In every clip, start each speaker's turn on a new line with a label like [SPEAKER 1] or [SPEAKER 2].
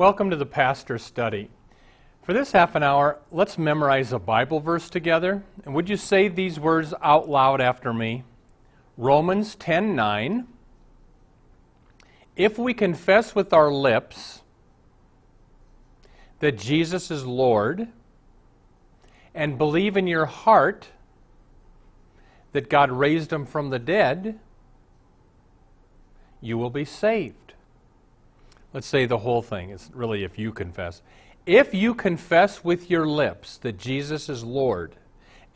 [SPEAKER 1] Welcome to the Pastor Study. For this half an hour, let's memorize a Bible verse together. And would you say these words out loud after me? Romans 10:9 If we confess with our lips that Jesus is Lord and believe in your heart that God raised him from the dead, you will be saved. Let's say the whole thing. It's really if you confess. If you confess with your lips that Jesus is Lord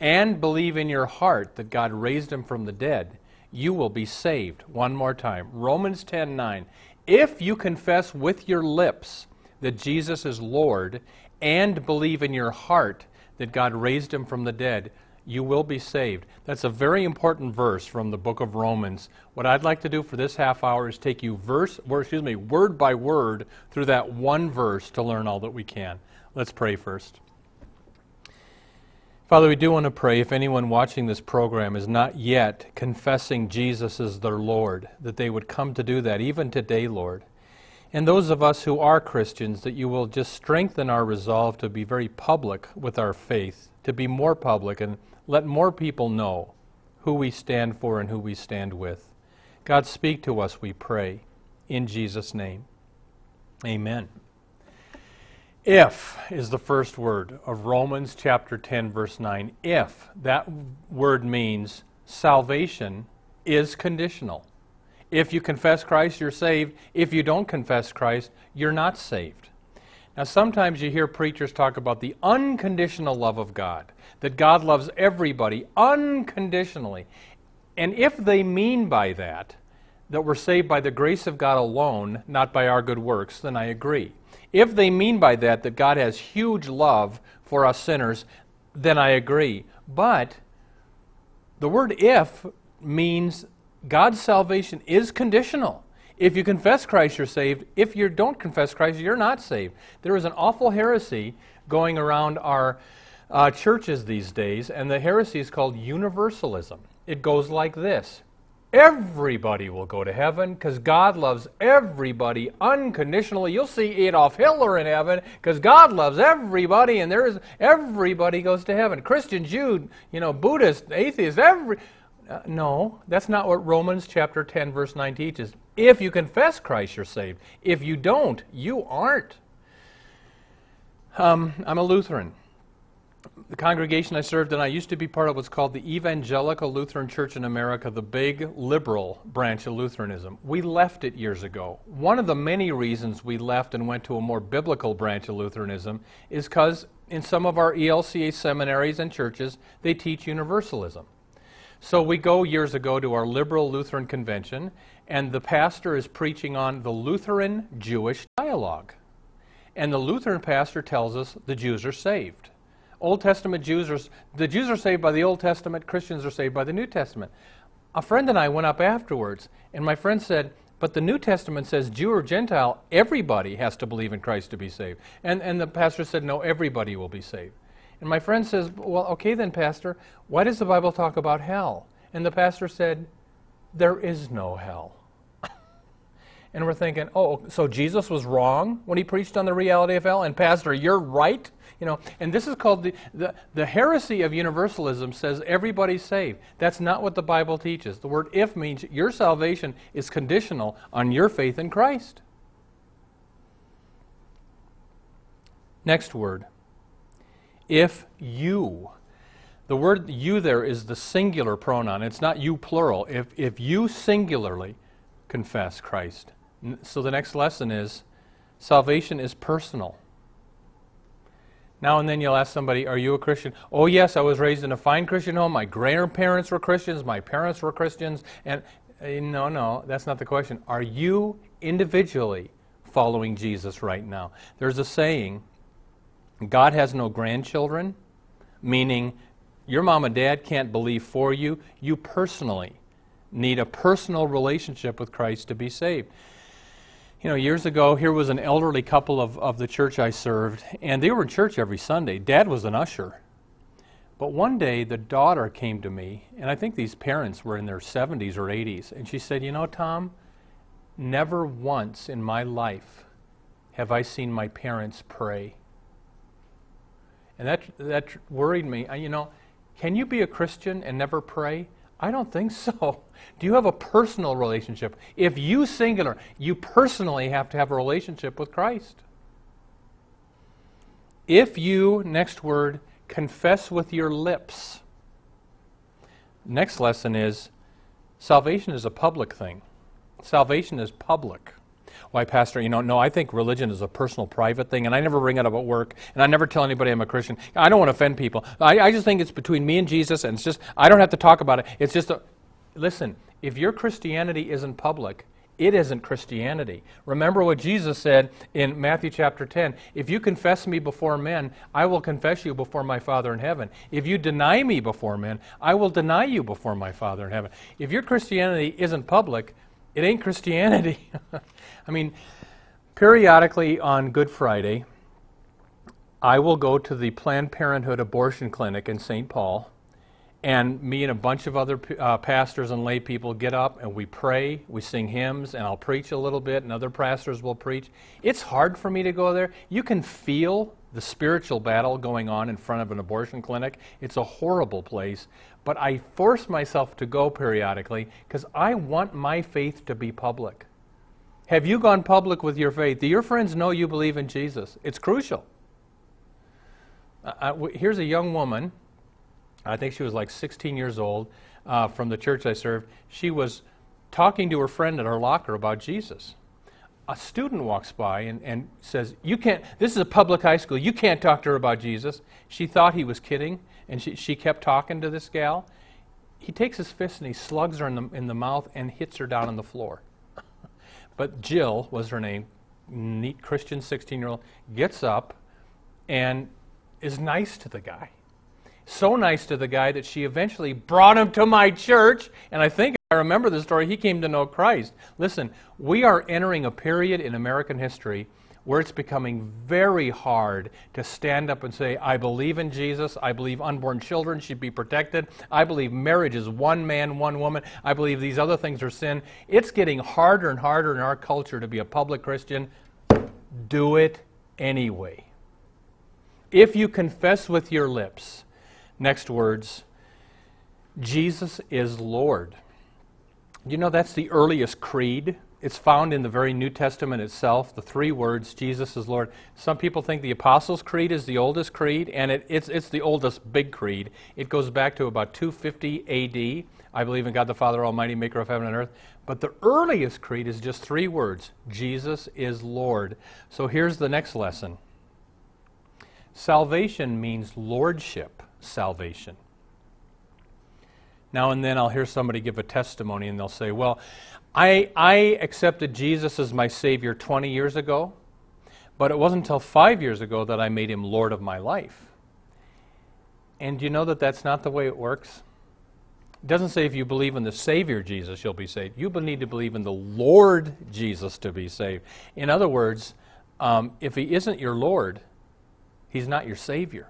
[SPEAKER 1] and believe in your heart that God raised him from the dead, you will be saved. One more time. Romans 10:9. If you confess with your lips that Jesus is Lord and believe in your heart that God raised him from the dead, you will be saved. That's a very important verse from the book of Romans. What I'd like to do for this half hour is take you verse, or excuse me, word by word through that one verse to learn all that we can. Let's pray first. Father, we do want to pray if anyone watching this program is not yet confessing Jesus as their Lord, that they would come to do that even today, Lord. And those of us who are Christians, that you will just strengthen our resolve to be very public with our faith, to be more public and let more people know who we stand for and who we stand with. God, speak to us, we pray, in Jesus' name. Amen. If is the first word of Romans chapter 10, verse 9. If, that word means salvation is conditional. If you confess Christ, you're saved. If you don't confess Christ, you're not saved. Now, sometimes you hear preachers talk about the unconditional love of God that God loves everybody unconditionally. And if they mean by that, that we're saved by the grace of God alone, not by our good works, then I agree. If they mean by that that God has huge love for us sinners, then I agree. But the word if means God's salvation is conditional. If you confess Christ, you're saved. If you don't confess Christ, you're not saved. There is an awful heresy going around our uh, churches these days, and the heresy is called universalism. It goes like this Everybody will go to heaven because God loves everybody unconditionally. You'll see Adolf Hitler in heaven because God loves everybody, and there is everybody goes to heaven. Christian, Jew, you know, Buddhist, atheist, every. Uh, no, that's not what Romans chapter 10, verse 9 teaches. If you confess Christ, you're saved. If you don't, you aren't. Um, I'm a Lutheran the congregation I served in, I used to be part of what's called the Evangelical Lutheran Church in America, the big liberal branch of Lutheranism. We left it years ago. One of the many reasons we left and went to a more biblical branch of Lutheranism is because in some of our ELCA seminaries and churches, they teach universalism. So we go years ago to our liberal Lutheran convention, and the pastor is preaching on the Lutheran Jewish dialogue. And the Lutheran pastor tells us the Jews are saved. Old Testament Jews are, the Jews are saved by the Old Testament, Christians are saved by the New Testament. A friend and I went up afterwards, and my friend said, but the New Testament says Jew or Gentile, everybody has to believe in Christ to be saved. And, and the pastor said, no, everybody will be saved. And my friend says, well, okay then, Pastor, why does the Bible talk about hell? And the pastor said, there is no hell. and we're thinking, oh, so Jesus was wrong when he preached on the reality of hell? And Pastor, you're right? You know, and this is called the, the, the heresy of universalism says everybody's saved. That's not what the Bible teaches. The word if means your salvation is conditional on your faith in Christ. Next word. If you. The word you there is the singular pronoun. It's not you plural. If, if you singularly confess Christ. So the next lesson is salvation is personal. Now and then you'll ask somebody, Are you a Christian? Oh, yes, I was raised in a fine Christian home. My grandparents were Christians. My parents were Christians. And uh, no, no, that's not the question. Are you individually following Jesus right now? There's a saying God has no grandchildren, meaning your mom and dad can't believe for you. You personally need a personal relationship with Christ to be saved. You know, years ago, here was an elderly couple of, of the church I served, and they were in church every Sunday. Dad was an usher. But one day, the daughter came to me, and I think these parents were in their 70s or 80s, and she said, You know, Tom, never once in my life have I seen my parents pray. And that, that worried me. You know, can you be a Christian and never pray? I don't think so. Do you have a personal relationship? If you singular, you personally have to have a relationship with Christ. If you, next word, confess with your lips. Next lesson is salvation is a public thing. Salvation is public. Why, Pastor, you know, no, I think religion is a personal, private thing, and I never bring it up at work, and I never tell anybody I'm a Christian. I don't want to offend people. I, I just think it's between me and Jesus, and it's just, I don't have to talk about it. It's just, a, listen, if your Christianity isn't public, it isn't Christianity. Remember what Jesus said in Matthew chapter 10 If you confess me before men, I will confess you before my Father in heaven. If you deny me before men, I will deny you before my Father in heaven. If your Christianity isn't public, it ain't Christianity. I mean, periodically on Good Friday, I will go to the Planned Parenthood abortion clinic in St. Paul, and me and a bunch of other uh, pastors and lay people get up and we pray, we sing hymns, and I'll preach a little bit, and other pastors will preach. It's hard for me to go there. You can feel the spiritual battle going on in front of an abortion clinic. It's a horrible place, but I force myself to go periodically because I want my faith to be public. Have you gone public with your faith? Do your friends know you believe in Jesus? It's crucial. Uh, here's a young woman, I think she was like 16 years old, uh, from the church I served. She was talking to her friend at her locker about Jesus. A student walks by and, and says, You can't, this is a public high school, you can't talk to her about Jesus. She thought he was kidding and she, she kept talking to this gal. He takes his fist and he slugs her in the, in the mouth and hits her down on the floor. but Jill was her name, neat Christian 16 year old, gets up and is nice to the guy. So nice to the guy that she eventually brought him to my church. And I think I remember the story, he came to know Christ. Listen, we are entering a period in American history where it's becoming very hard to stand up and say, I believe in Jesus. I believe unborn children should be protected. I believe marriage is one man, one woman. I believe these other things are sin. It's getting harder and harder in our culture to be a public Christian. Do it anyway. If you confess with your lips, next words, Jesus is Lord. You know, that's the earliest creed it's found in the very New Testament itself, the three words, Jesus is Lord. Some people think the Apostles' Creed is the oldest creed, and it, it's, it's the oldest big creed. It goes back to about 250 AD. I believe in God the Father Almighty, maker of heaven and earth. But the earliest creed is just three words Jesus is Lord. So here's the next lesson Salvation means lordship salvation. Now and then I'll hear somebody give a testimony and they'll say, Well, I, I accepted Jesus as my Savior 20 years ago, but it wasn't until five years ago that I made him Lord of my life. And you know that that's not the way it works? It doesn't say if you believe in the Savior Jesus, you'll be saved. You need to believe in the Lord Jesus to be saved. In other words, um, if he isn't your Lord, he's not your Savior.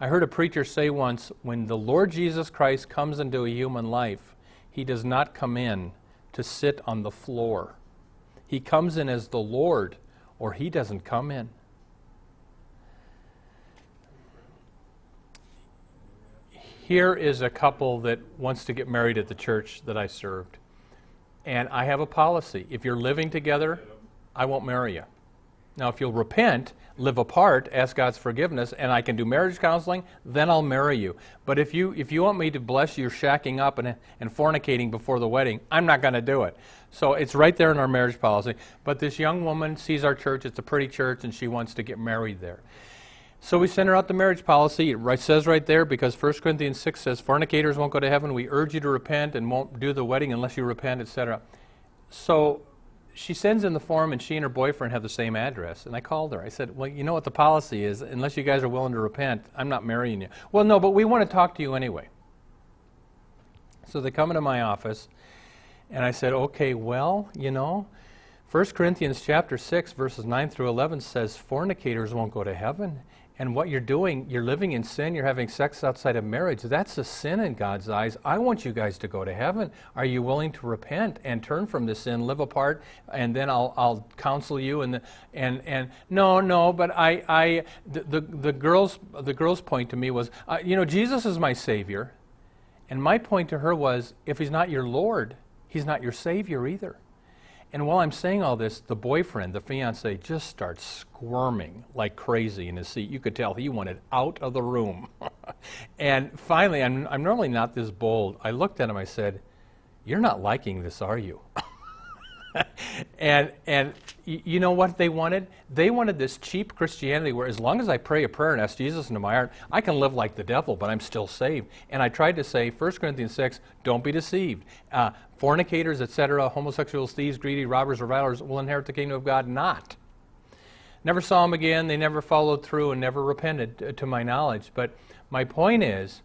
[SPEAKER 1] I heard a preacher say once when the Lord Jesus Christ comes into a human life, he does not come in to sit on the floor. He comes in as the Lord, or he doesn't come in. Here is a couple that wants to get married at the church that I served. And I have a policy. If you're living together, I won't marry you. Now, if you'll repent, live apart, ask God's forgiveness, and I can do marriage counseling, then I'll marry you. But if you if you want me to bless you shacking up and, and fornicating before the wedding, I'm not going to do it. So it's right there in our marriage policy. But this young woman sees our church, it's a pretty church, and she wants to get married there. So we sent her out the marriage policy. It says right there, because 1 Corinthians 6 says fornicators won't go to heaven. We urge you to repent and won't do the wedding unless you repent, etc. So she sends in the form, and she and her boyfriend have the same address. And I called her. I said, Well, you know what the policy is. Unless you guys are willing to repent, I'm not marrying you. Well, no, but we want to talk to you anyway. So they come into my office, and I said, Okay, well, you know, 1 Corinthians chapter 6, verses 9 through 11 says fornicators won't go to heaven and what you're doing, you're living in sin, you're having sex outside of marriage. That's a sin in God's eyes. I want you guys to go to heaven. Are you willing to repent and turn from the sin, live apart, and then I'll, I'll counsel you? And, and, and no, no, but I, I the, the, the, girl's, the girl's point to me was, uh, you know, Jesus is my Savior. And my point to her was, if He's not your Lord, He's not your Savior either. And while I'm saying all this, the boyfriend, the fiance, just starts squirming like crazy in his seat. You could tell he wanted out of the room. and finally, I'm, I'm normally not this bold. I looked at him, I said, You're not liking this, are you? and and you know what they wanted? They wanted this cheap Christianity where as long as I pray a prayer and ask Jesus into my heart, I can live like the devil, but I'm still saved. And I tried to say, 1 Corinthians 6, don't be deceived. Uh, fornicators, etc., homosexuals, thieves, greedy, robbers, revilers will inherit the kingdom of God not. Never saw them again. They never followed through and never repented, to my knowledge. But my point is,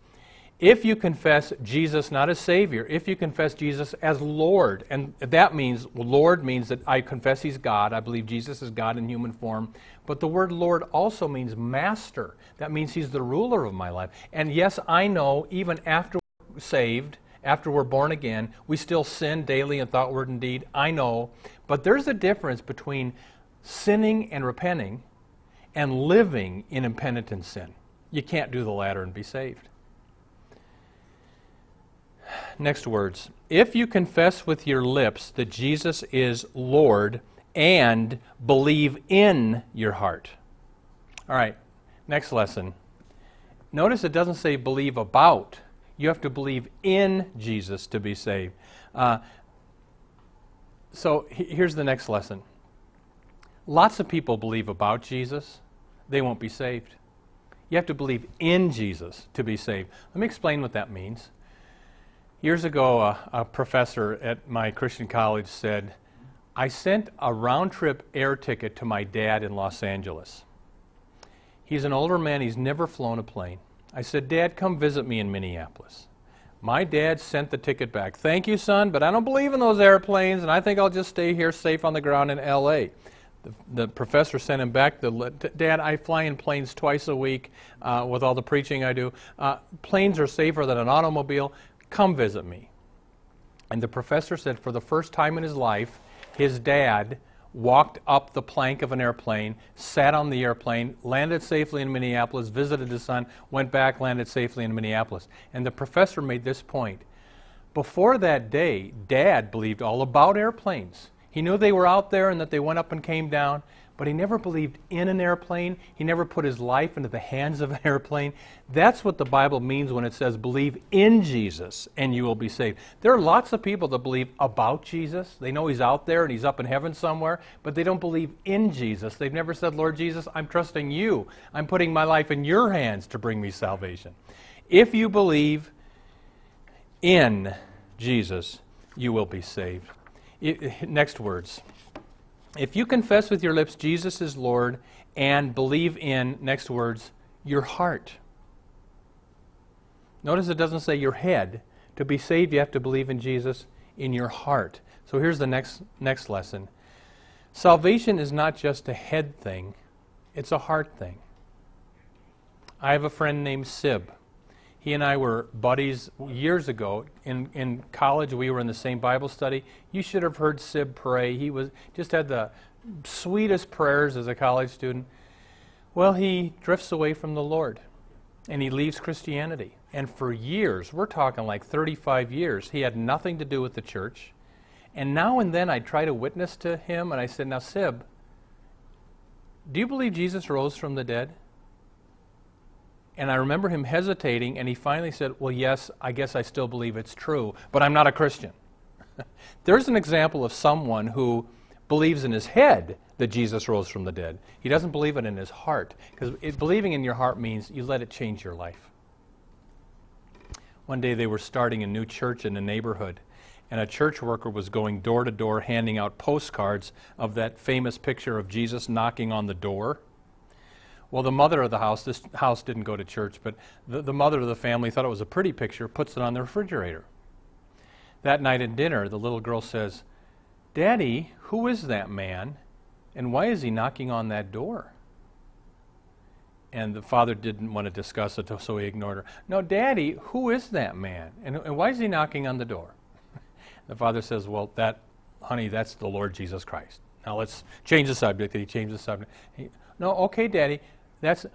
[SPEAKER 1] if you confess Jesus not as Savior, if you confess Jesus as Lord, and that means, Lord means that I confess He's God, I believe Jesus is God in human form, but the word Lord also means master. That means He's the ruler of my life. And yes, I know, even after we're saved, after we're born again, we still sin daily in thought, word, and deed. I know. But there's a difference between sinning and repenting and living in impenitent sin. You can't do the latter and be saved. Next words. If you confess with your lips that Jesus is Lord and believe in your heart. All right, next lesson. Notice it doesn't say believe about. You have to believe in Jesus to be saved. Uh, so here's the next lesson. Lots of people believe about Jesus, they won't be saved. You have to believe in Jesus to be saved. Let me explain what that means. Years ago, a, a, professor at my Christian college said, I sent a round trip air ticket to my dad in Los Angeles. He's an older man, he's never flown a plane. I said, Dad, come visit me in Minneapolis. My dad sent the ticket back. Thank you, son, but I don't believe in those airplanes, and I think I'll just stay here safe on the ground in L.A. The, the professor sent him back. The, Dad, I fly in planes twice a week uh, with all the preaching I do. Uh, planes are safer than an automobile. Come visit me. And the professor said for the first time in his life, his dad walked up the plank of an airplane, sat on the airplane, landed safely in Minneapolis, visited his son, went back, landed safely in Minneapolis. And the professor made this point. Before that day, dad believed all about airplanes. He knew they were out there and that they went up and came down, but he never believed in an airplane. He never put his life into the hands of an airplane. That's what the Bible means when it says, believe in Jesus and you will be saved. There are lots of people that believe about Jesus. They know he's out there and he's up in heaven somewhere, but they don't believe in Jesus. They've never said, Lord Jesus, I'm trusting you. I'm putting my life in your hands to bring me salvation. If you believe in Jesus, you will be saved. It, next words. If you confess with your lips Jesus is Lord and believe in, next words, your heart. Notice it doesn't say your head. To be saved, you have to believe in Jesus in your heart. So here's the next, next lesson Salvation is not just a head thing, it's a heart thing. I have a friend named Sib. He and I were buddies years ago. In, in college, we were in the same Bible study. You should have heard Sib pray. He was just had the sweetest prayers as a college student. Well, he drifts away from the Lord and he leaves Christianity. And for years, we're talking like 35 years, he had nothing to do with the church. And now and then I try to witness to him and I said, Now, Sib, do you believe Jesus rose from the dead? And I remember him hesitating, and he finally said, Well, yes, I guess I still believe it's true, but I'm not a Christian. There's an example of someone who believes in his head that Jesus rose from the dead. He doesn't believe it in his heart, because believing in your heart means you let it change your life. One day they were starting a new church in a neighborhood, and a church worker was going door to door handing out postcards of that famous picture of Jesus knocking on the door. Well, the mother of the house, this house didn't go to church, but the, the mother of the family thought it was a pretty picture, puts it on the refrigerator. That night at dinner, the little girl says, Daddy, who is that man? And why is he knocking on that door? And the father didn't want to discuss it, so he ignored her. No, Daddy, who is that man? And, and why is he knocking on the door? the father says, Well, that, honey, that's the Lord Jesus Christ. Now let's change the subject. He changed the subject. He, no, okay, Daddy, that's,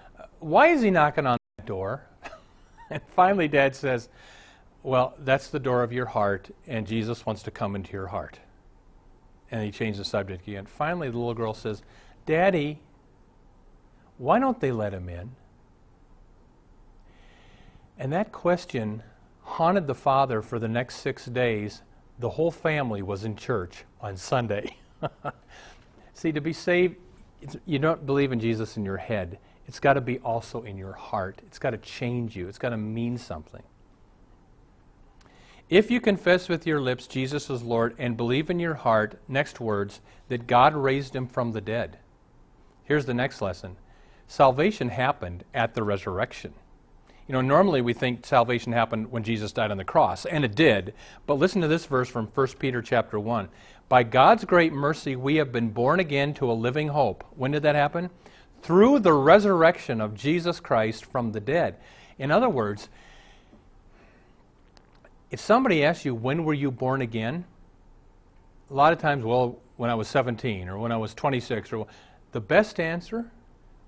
[SPEAKER 1] why is he knocking on that door? and finally, Dad says, Well, that's the door of your heart, and Jesus wants to come into your heart. And he changed the subject again. Finally, the little girl says, Daddy, why don't they let him in? And that question haunted the father for the next six days. The whole family was in church on Sunday. See, to be saved, you don't believe in Jesus in your head. It's got to be also in your heart. It's got to change you. It's got to mean something. If you confess with your lips Jesus is Lord and believe in your heart, next words, that God raised him from the dead. Here's the next lesson salvation happened at the resurrection. You know, normally we think salvation happened when Jesus died on the cross, and it did. But listen to this verse from 1 Peter chapter 1. By God's great mercy, we have been born again to a living hope. When did that happen? Through the resurrection of Jesus Christ from the dead. In other words, if somebody asks you, when were you born again? A lot of times, well, when I was 17 or when I was 26, or the best answer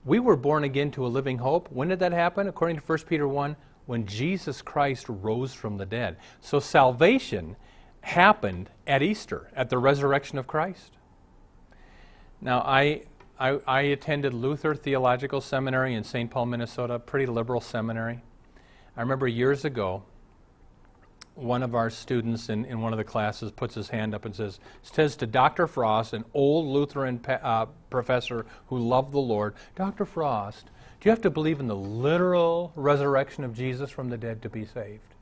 [SPEAKER 1] we were born again to a living hope. When did that happen? According to 1 Peter 1, when Jesus Christ rose from the dead. So salvation happened at Easter, at the resurrection of Christ. Now, I, I, I attended Luther Theological Seminary in St. Paul, Minnesota, pretty liberal seminary. I remember years ago, one of our students in, in one of the classes puts his hand up and says, says to Dr. Frost, an old Lutheran pe- uh, professor who loved the Lord, Dr. Frost, do you have to believe in the literal resurrection of Jesus from the dead to be saved?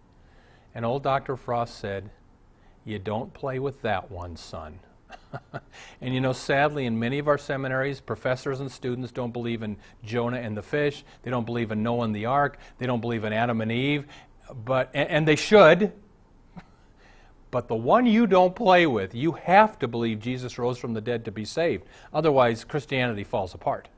[SPEAKER 1] And old Dr. Frost said, You don't play with that one, son. And you know, sadly, in many of our seminaries, professors and students don't believe in Jonah and the fish. They don't believe in Noah and the ark. They don't believe in Adam and Eve. But, and, and they should, but the one you don't play with, you have to believe Jesus rose from the dead to be saved. Otherwise, Christianity falls apart.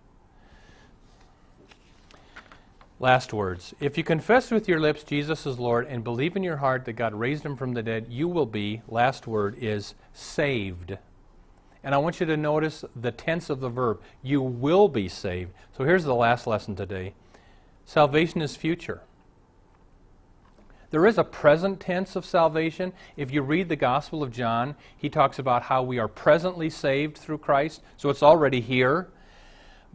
[SPEAKER 1] Last words. If you confess with your lips Jesus is Lord and believe in your heart that God raised him from the dead, you will be, last word is saved. And I want you to notice the tense of the verb. You will be saved. So here's the last lesson today salvation is future. There is a present tense of salvation. If you read the Gospel of John, he talks about how we are presently saved through Christ, so it's already here.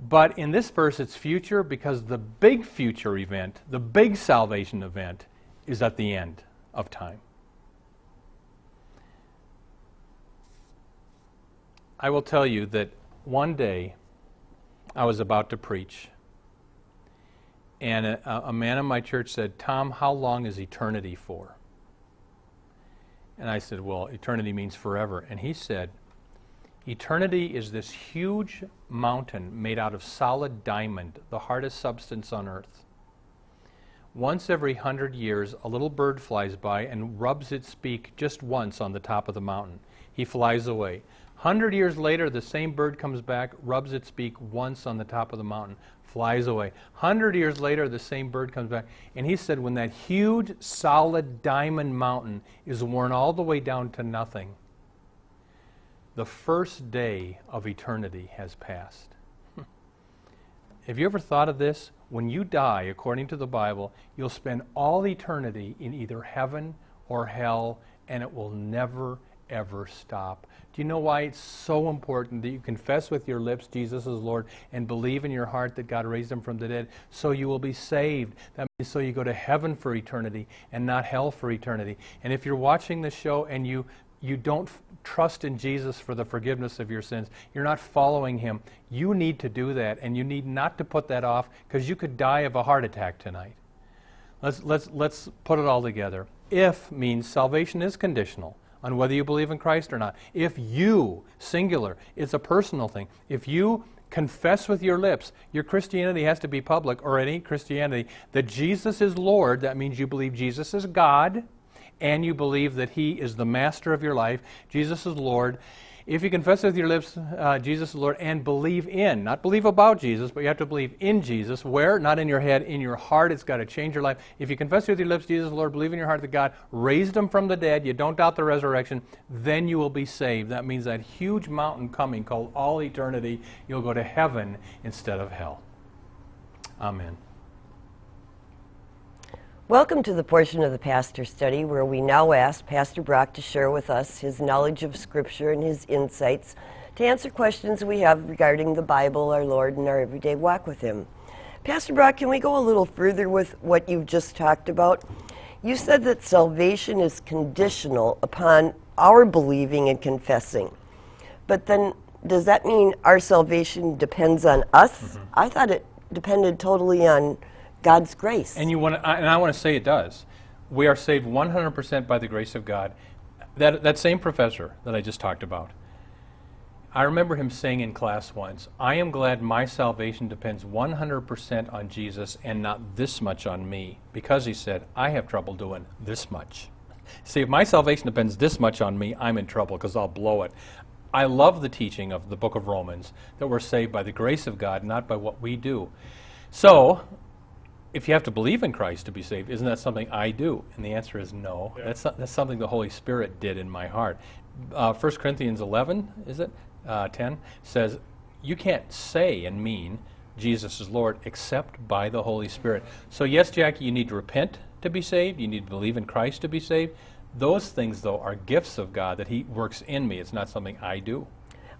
[SPEAKER 1] But in this verse, it's future because the big future event, the big salvation event, is at the end of time. I will tell you that one day I was about to preach and a, a, man in my church said, Tom, how long is eternity for? And I said, Well, eternity means forever. And he said, Eternity is this huge mountain made out of solid diamond, the hardest substance on earth. Once every hundred years, a little bird flies by and rubs its beak just once on the top of the mountain. He flies away. Hundred years later, the same bird comes back, rubs its beak once on the top of the mountain flies away. Hundred years later, the same bird comes back, and he said, when that huge, solid diamond mountain is worn all the way down to nothing, the first day of eternity has passed. Have you ever thought of this? When you die, according to the Bible, you'll spend all eternity in either heaven or hell, and it will never, ever stop. Do you know why it's so important that you confess with your lips Jesus is Lord and believe in your heart that God raised him from the dead so you will be saved? That means so you go to heaven for eternity and not hell for eternity. And if you're watching this show and you you don't trust in Jesus for the forgiveness of your sins, you're not following Him, you need to do that, and you need not to put that off because you could die of a heart attack tonight. Let's, let's, let's put it all together. If means salvation is conditional on whether you believe in Christ or not. If you, singular, it's a personal thing. If you confess with your lips, your Christianity has to be public, or any Christianity, that Jesus is Lord, that means you believe Jesus is God, and you believe that He is the master of your life, Jesus is Lord. If you confess with your lips uh, Jesus is Lord and believe in, not believe about Jesus, but you have to believe in Jesus. Where? Not in your head, in your heart. It's got to change your life. If you confess with your lips Jesus is Lord, believe in your heart that God raised him from the dead, you don't doubt the resurrection, then you will be saved. That means that huge mountain coming called all eternity, you'll go to heaven instead of hell. Amen.
[SPEAKER 2] Welcome to the portion of the pastor study where we now ask Pastor Brock to share with us his knowledge of Scripture and his insights to answer questions we have regarding the Bible, our Lord, and our everyday walk with Him. Pastor Brock, can we go a little further with what you've just talked about? You said that salvation is conditional upon our believing and confessing. But then, does that mean our salvation depends on us? Mm-hmm. I thought it depended totally on God's grace.
[SPEAKER 1] And you want and I want to say it does. We are saved 100% by the grace of God. That, that same professor that I just talked about, I remember him saying in class once, I am glad my salvation depends 100% on Jesus and not this much on me. Because he said, I have trouble doing this much. See, if my salvation depends this much on me, I'm in trouble because I'll blow it. I love the teaching of the book of Romans that we're saved by the grace of God, not by what we do. So, if you have to believe in Christ to be saved, isn't that something I do? And the answer is no. That's, that's something the Holy Spirit did in my heart. Uh, 1 Corinthians 11, is it? Uh, 10 says, You can't say and mean Jesus is Lord except by the Holy Spirit. So, yes, Jackie, you need to repent to be saved. You need to believe in Christ to be saved. Those things, though, are gifts of God that He works in me. It's not something I do.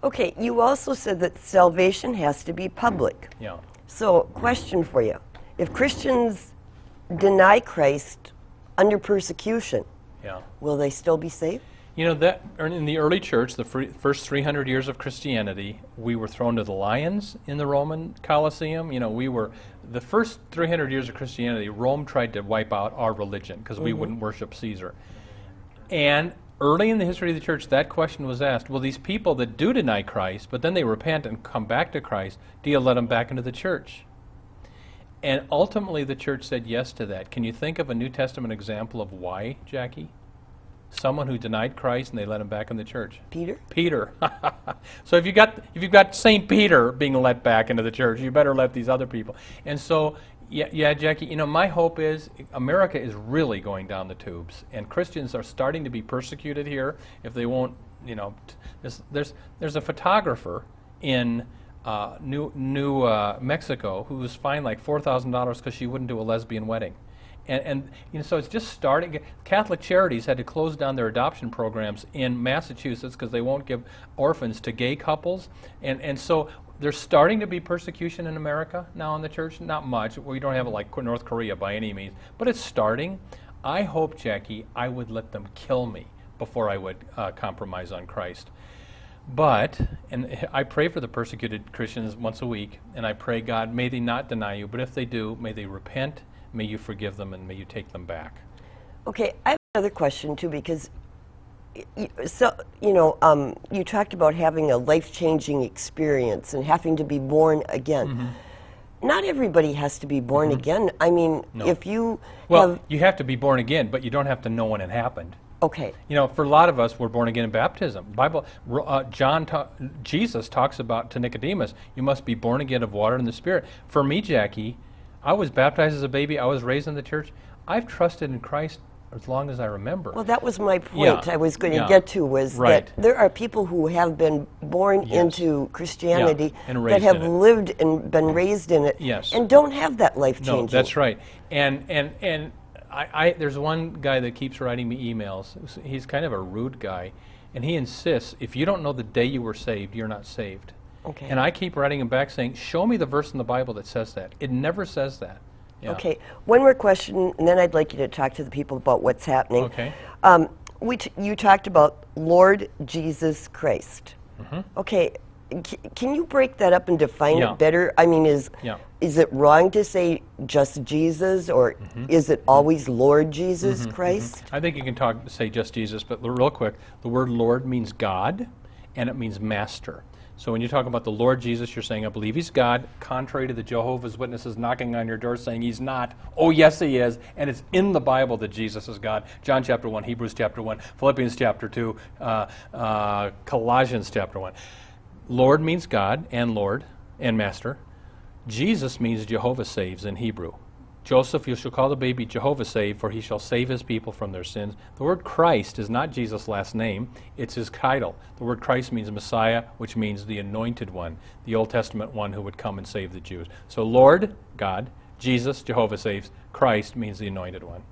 [SPEAKER 2] Okay, you also said that salvation has to be public.
[SPEAKER 1] Yeah.
[SPEAKER 2] So, question for you. If Christians deny Christ under persecution,
[SPEAKER 1] Yeah.
[SPEAKER 2] will they still be saved?
[SPEAKER 1] You know that er, in the early church, the fir- first 300 years of Christianity, we were thrown to the lions in the Roman Colosseum. You know, we were the first 300 years of Christianity. Rome tried to wipe out our religion because we wouldn't worship Caesar. And early in the history of the church, that question was asked: Will these people that do deny Christ, but then they repent and come back to Christ, do you let them back into the church? And ultimately, the church said yes to that. Can you think of a New Testament example of why, Jackie? Someone who denied Christ and they let him back in the church.
[SPEAKER 2] Peter?
[SPEAKER 1] Peter. so if you got if you've got Saint Peter being let back into the church, you better let these other people. And so yeah, yeah, Jackie. You know, my hope is America is really going down the tubes, and Christians are starting to be persecuted here if they won't. You know, t- there's there's, there's a photographer in uh, New New uh, Mexico who was fined like four thousand dollars because she wouldn't do a lesbian wedding. And, and you know, so it's just starting. Catholic Charities had to close down their adoption programs in Massachusetts because they won't give orphans to gay couples. And, and so there's starting to be persecution in America now in the church. Not much. We don't have it like North Korea by any means, but it's starting. I hope, Jackie, I would let them kill me before I would uh, compromise on Christ. But, and I pray for the persecuted Christians once a week, and I pray, God, may they not deny you, but if they do, may they repent, may you forgive them, and may you take them back.
[SPEAKER 2] Okay, I have another question too because, y- y- so you know, um, you talked about having a life-changing experience and having to be born again.
[SPEAKER 1] Mm-hmm.
[SPEAKER 2] Not everybody has to be born again. I mean, if you
[SPEAKER 1] Well,
[SPEAKER 2] have
[SPEAKER 1] you have to be born again, but you don't have to know when it happened.
[SPEAKER 2] Okay,
[SPEAKER 1] You know, for a lot of us, we're born again in baptism. Bible, uh, John, ta- Jesus talks about to Nicodemus, you must be born again of water and the Spirit. For me, Jackie, I was baptized as a baby. I was raised in the church. I've trusted in Christ as long as I remember.
[SPEAKER 2] Well, that was my point.
[SPEAKER 1] Yeah,
[SPEAKER 2] I was going to
[SPEAKER 1] yeah.
[SPEAKER 2] get to was
[SPEAKER 1] Right.
[SPEAKER 2] that there are people who have been born
[SPEAKER 1] Yes.
[SPEAKER 2] into Christianity
[SPEAKER 1] and
[SPEAKER 2] that have lived and been raised in it
[SPEAKER 1] Yes.
[SPEAKER 2] and don't have that life changing.
[SPEAKER 1] No, that's right. And and and I, I there's one guy that keeps writing me emails. He's kind of a rude guy, and he insists if you don't know the day you were saved, you're not saved.
[SPEAKER 2] Okay.
[SPEAKER 1] And I keep writing him back saying, "Show me the verse in the Bible that says that." It never says that. Yeah.
[SPEAKER 2] Okay, one more question, and then I'd like you to talk to the people about what's happening.
[SPEAKER 1] Okay.
[SPEAKER 2] Um, we t- you talked about Lord Jesus Christ. Okay, c- can you break that up and define
[SPEAKER 1] Mm-hmm. Yeah.
[SPEAKER 2] it better? I mean, is
[SPEAKER 1] Yeah. Mm-hmm.
[SPEAKER 2] is it wrong to say just Jesus, or is it always Lord Jesus Christ?
[SPEAKER 1] I think you can talk say just Jesus, but real quick, the word Lord means God, and it means master. So when you talk about the Lord Jesus, you're saying, I believe he's God, contrary to the Jehovah's Witnesses knocking on your door saying he's not. Oh, yes, he is. And it's in the Bible that Jesus is God. John chapter 1, Hebrews chapter 1, Philippians chapter 2, uh, uh, Colossians chapter 1. Lord means God and Lord and Master. Jesus means Jehovah saves in Hebrew. Joseph, you shall call the baby Jehovah save, for he shall save his people from their sins. The word Christ is not Jesus' last name, it's his title. The word Christ means Messiah, which means the anointed one, the Old Testament one who would come and save the Jews. So, Lord, God, Jesus, Jehovah saves, Christ means the anointed one.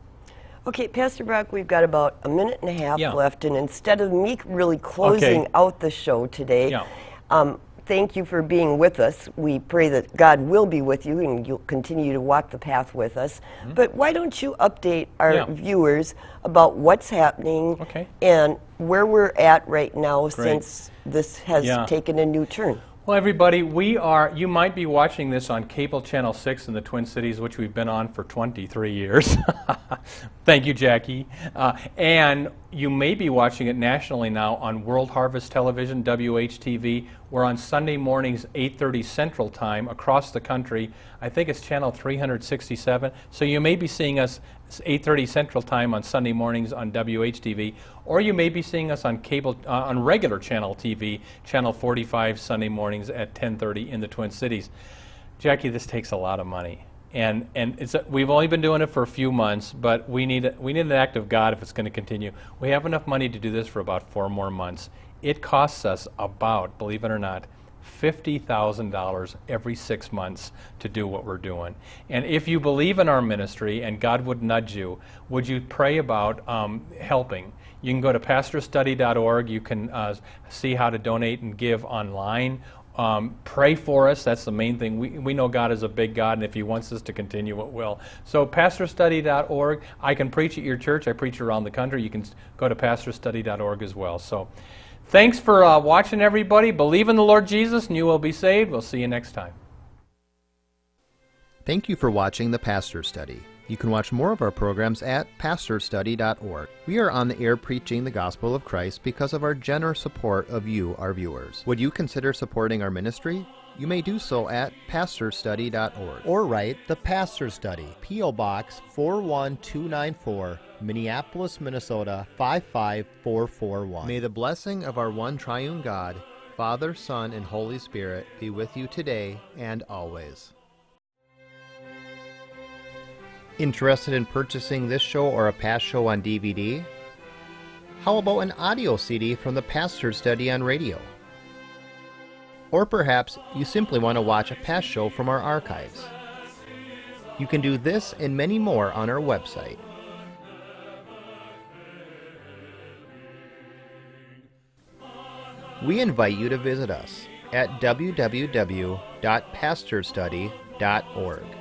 [SPEAKER 2] Okay, Pastor Brock, we've got about a minute and a half
[SPEAKER 1] Yeah.
[SPEAKER 2] left, and instead of me really closing
[SPEAKER 1] Okay.
[SPEAKER 2] out the show today,
[SPEAKER 1] Yeah.
[SPEAKER 2] Um, thank you for being with us. We pray that God will be with you and you'll continue to walk the path with us. But why don't you update our
[SPEAKER 1] Mm-hmm. Yeah.
[SPEAKER 2] viewers about what's happening
[SPEAKER 1] Okay.
[SPEAKER 2] and where we're at right now since this has
[SPEAKER 1] Yeah.
[SPEAKER 2] taken a new turn?
[SPEAKER 1] Well, everybody, we are, you might be watching this on Cable Channel 6 in the Twin Cities, which we've been on for 23 years. Thank you, Jackie. Uh, and you may be watching it nationally now on World Harvest Television, WHTV. We're on Sunday mornings, 8.30 Central Time across the country. I think it's channel 367. So you may be seeing us 8.30 Central Time on Sunday mornings on WHTV, or you may be seeing us on cable, uh, on regular channel TV, channel 45 Sunday mornings at 10.30 in the Twin Cities. Jackie, this takes a lot of money. And, and it's we've only been doing it for a few months, but we need, we need an act of God if it's going to continue. We have enough money to do this for about four more months. It costs us about, believe it or not, $50,000 every six months to do what we're doing. And if you believe in our ministry and God would nudge you, would you pray about um, helping? You can go to pastorstudy.org. You can uh, see how to donate and give online. Um, pray for us. That's the main thing. We, we know God is a big God, and if He wants us to continue, it will. So, pastorstudy.org. I can preach at your church. I preach around the country. You can go to pastorstudy.org as well. So, thanks for uh, watching, everybody. Believe in the Lord Jesus, and you will be saved. We'll see you next time.
[SPEAKER 3] Thank you for watching the Pastor Study. You can watch more of our programs at pastorstudy.org. We are on the air preaching the gospel of Christ because of our generous support of you, our viewers. Would you consider supporting our ministry? You may do so at pastorstudy.org or write The Pastor Study, P.O. Box 41294, Minneapolis, Minnesota 55441. May the blessing of our one triune God, Father, Son, and Holy Spirit be with you today and always. Interested in purchasing this show or a past show on DVD? How about an audio CD from the Pastor Study on radio? Or perhaps you simply want to watch a past show from our archives. You can do this and many more on our website. We invite you to visit us at www.pastorstudy.org.